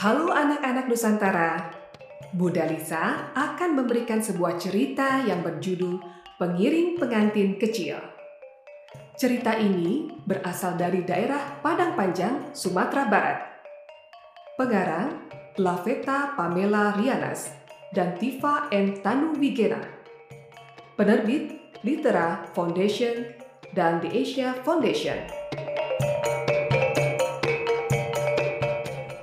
Halo anak-anak Nusantara. Bunda Lisa akan memberikan sebuah cerita yang berjudul Pengiring Pengantin Kecil. Cerita ini berasal dari daerah Padang Panjang, Sumatera Barat. Pengarang Laveta Pamela Rianas dan Tifa N. Tanu Wigena. Penerbit Litera Foundation dan The Asia Foundation.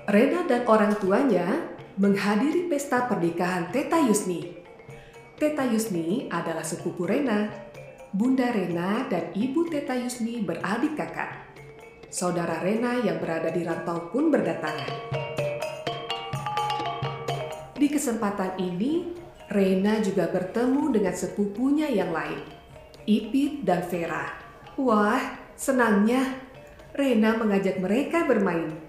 Rena dan orang tuanya menghadiri pesta pernikahan Teta Yusni. Teta Yusni adalah sepupu Rena. Bunda Rena dan Ibu Teta Yusni beradik kakak. Saudara Rena yang berada di rantau pun berdatangan. Di kesempatan ini, Rena juga bertemu dengan sepupunya yang lain, Ipit dan Vera. Wah, senangnya Rena mengajak mereka bermain.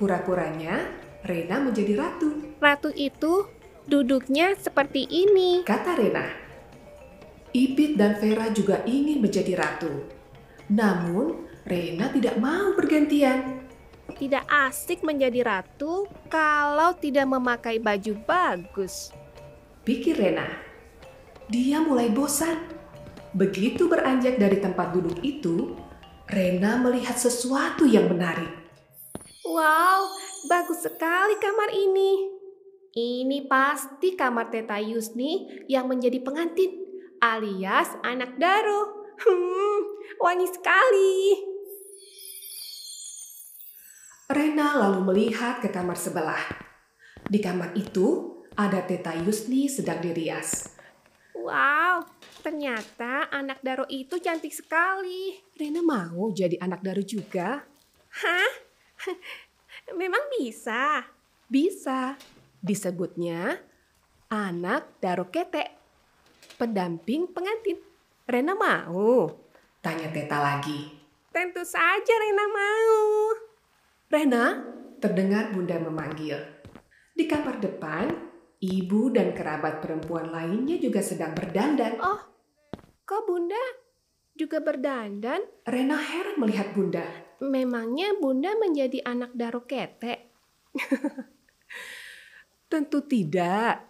Pura-puranya, Rena menjadi ratu, Ratu itu duduknya seperti ini. kata Rena. Ipit dan Vera juga ingin menjadi ratu. Namun, Rena tidak mau bergantian. Tidak asik menjadi ratu kalau tidak memakai baju bagus. Pikir Rena. Dia mulai bosan. Begitu beranjak dari tempat duduk itu, Rena melihat sesuatu yang menarik. Wow, bagus sekali kamar ini. Ini pasti kamar Teta Yusni yang menjadi pengantin, alias anak Daro. Hmm, wangi sekali. Rena lalu melihat ke kamar sebelah. Di kamar itu ada Teta Yusni sedang dirias. Wow, ternyata anak Daro itu cantik sekali. Rena mau jadi anak Daru juga? Hah? Memang bisa. Bisa. Disebutnya anak Daro Ketek. Pendamping pengantin. Rena mau? Tanya Teta lagi. Tentu saja Rena mau. Rena, terdengar bunda memanggil. Di kamar depan, ibu dan kerabat perempuan lainnya juga sedang berdandan. Oh, kok Bunda juga berdandan? Rena heran melihat bunda. Memangnya Bunda menjadi anak Daro Ketek? Tentu tidak.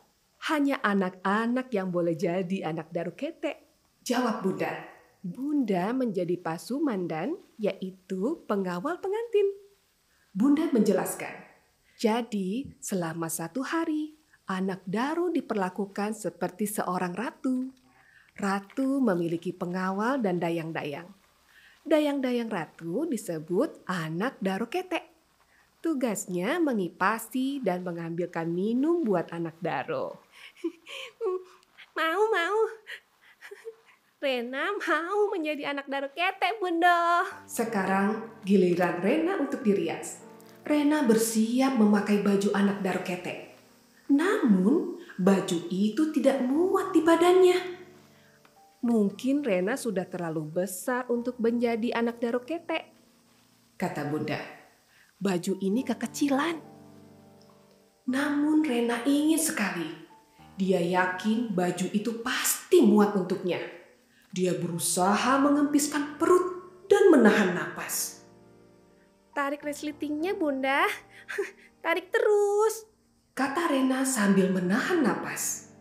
Hanya anak-anak yang boleh jadi anak daru ketek. Jawab bunda. Bunda menjadi pasumandan, yaitu pengawal pengantin. Bunda menjelaskan. Jadi, selama satu hari, anak daru diperlakukan seperti seorang ratu. Ratu memiliki pengawal dan dayang-dayang. Dayang-dayang ratu disebut anak daru ketek. Tugasnya mengipasi dan mengambilkan minum buat anak daro. Mau, mau. Rena mau menjadi anak Daro Ketek, Bunda. Sekarang giliran Rena untuk dirias. Rena bersiap memakai baju anak daro ketek. Namun, baju itu tidak muat di badannya. Mungkin Rena sudah terlalu besar untuk menjadi anak daro ketek. Kata bunda, baju ini kekecilan. Namun Rena ingin sekali. Dia yakin baju itu pasti muat untuknya. Dia berusaha mengempiskan perut dan menahan napas. Tarik resletingnya, Bunda. Tarik terus. Kata Rena sambil menahan napas.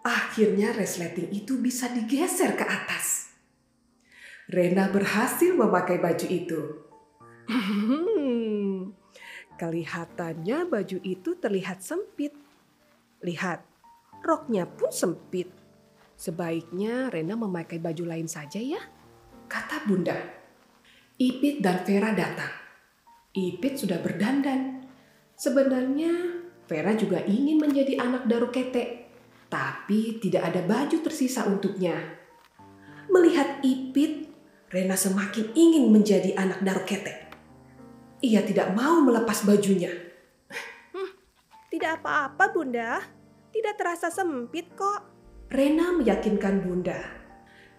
Akhirnya resleting itu bisa digeser ke atas. Rena berhasil memakai baju itu. Hmm, kelihatannya baju itu terlihat sempit. Lihat, roknya pun sempit. Sebaiknya Rena memakai baju lain saja ya, kata bunda. Ipit dan Vera datang. Ipit sudah berdandan. Sebenarnya Vera juga ingin menjadi anak daru ketek, tapi tidak ada baju tersisa untuknya. Melihat Ipit, Rena semakin ingin menjadi anak daru ketek. Ia tidak mau melepas bajunya. Tidak apa-apa, Bunda. Tidak terasa sempit kok. Rena meyakinkan bunda.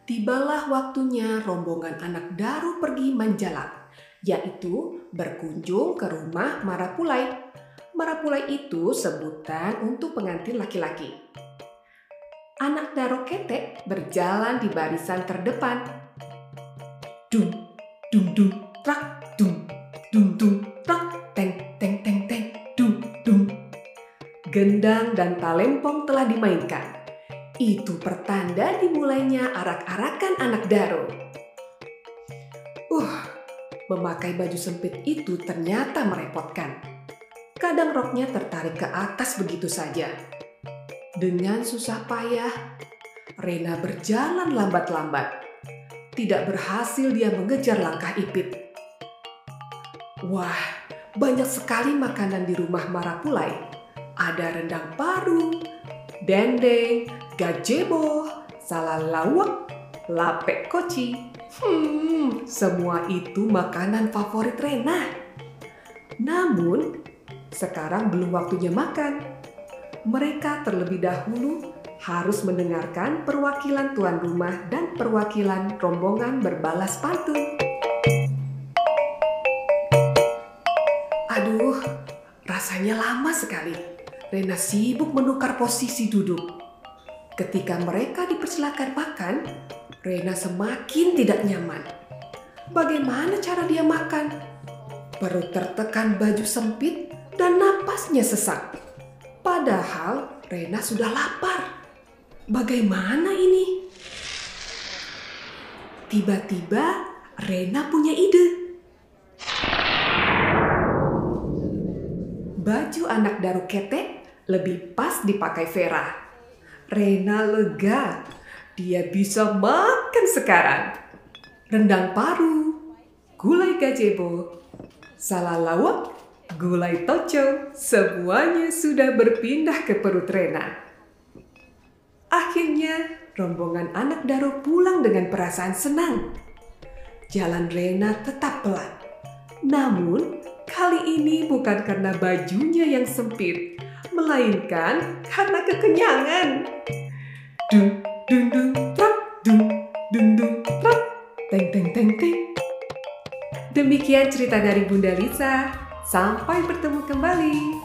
Tibalah waktunya rombongan anak daru pergi menjalak, yaitu berkunjung ke rumah Marapulai. Marapulai itu sebutan untuk pengantin laki-laki anak Daro Ketek berjalan di barisan terdepan. Dum, dum, dum, trak, dum, dum, dum, trak, teng, teng, teng, teng, dum, dum. Gendang dan talempong telah dimainkan. Itu pertanda dimulainya arak-arakan anak Daro. Uh, memakai baju sempit itu ternyata merepotkan. Kadang roknya tertarik ke atas begitu saja dengan susah payah, Rena berjalan lambat-lambat. Tidak berhasil dia mengejar langkah Ipit. Wah, banyak sekali makanan di rumah Marapulai. Ada rendang paru, dendeng, gajebo, salalawak, lapek koci. Hmm, semua itu makanan favorit Rena. Namun, sekarang belum waktunya makan. Mereka terlebih dahulu harus mendengarkan perwakilan tuan rumah dan perwakilan rombongan berbalas pantun. Aduh, rasanya lama sekali. Rena sibuk menukar posisi duduk. Ketika mereka dipersilakan makan, Rena semakin tidak nyaman. Bagaimana cara dia makan? Perut tertekan baju sempit dan napasnya sesak. Padahal Rena sudah lapar. Bagaimana ini? Tiba-tiba Rena punya ide. Baju anak daru ketek lebih pas dipakai Vera. Rena lega, dia bisa makan sekarang. Rendang paru, gulai gazebo, salalawak, gulai toco, semuanya sudah berpindah ke perut Rena. Akhirnya, rombongan anak Daro pulang dengan perasaan senang. Jalan Rena tetap pelan. Namun, kali ini bukan karena bajunya yang sempit, melainkan karena kekenyangan. Dung, dung, dung, trap, dung, dung, dung, trap, teng, teng, teng, teng. Demikian cerita dari Bunda Lisa. Sampai bertemu kembali.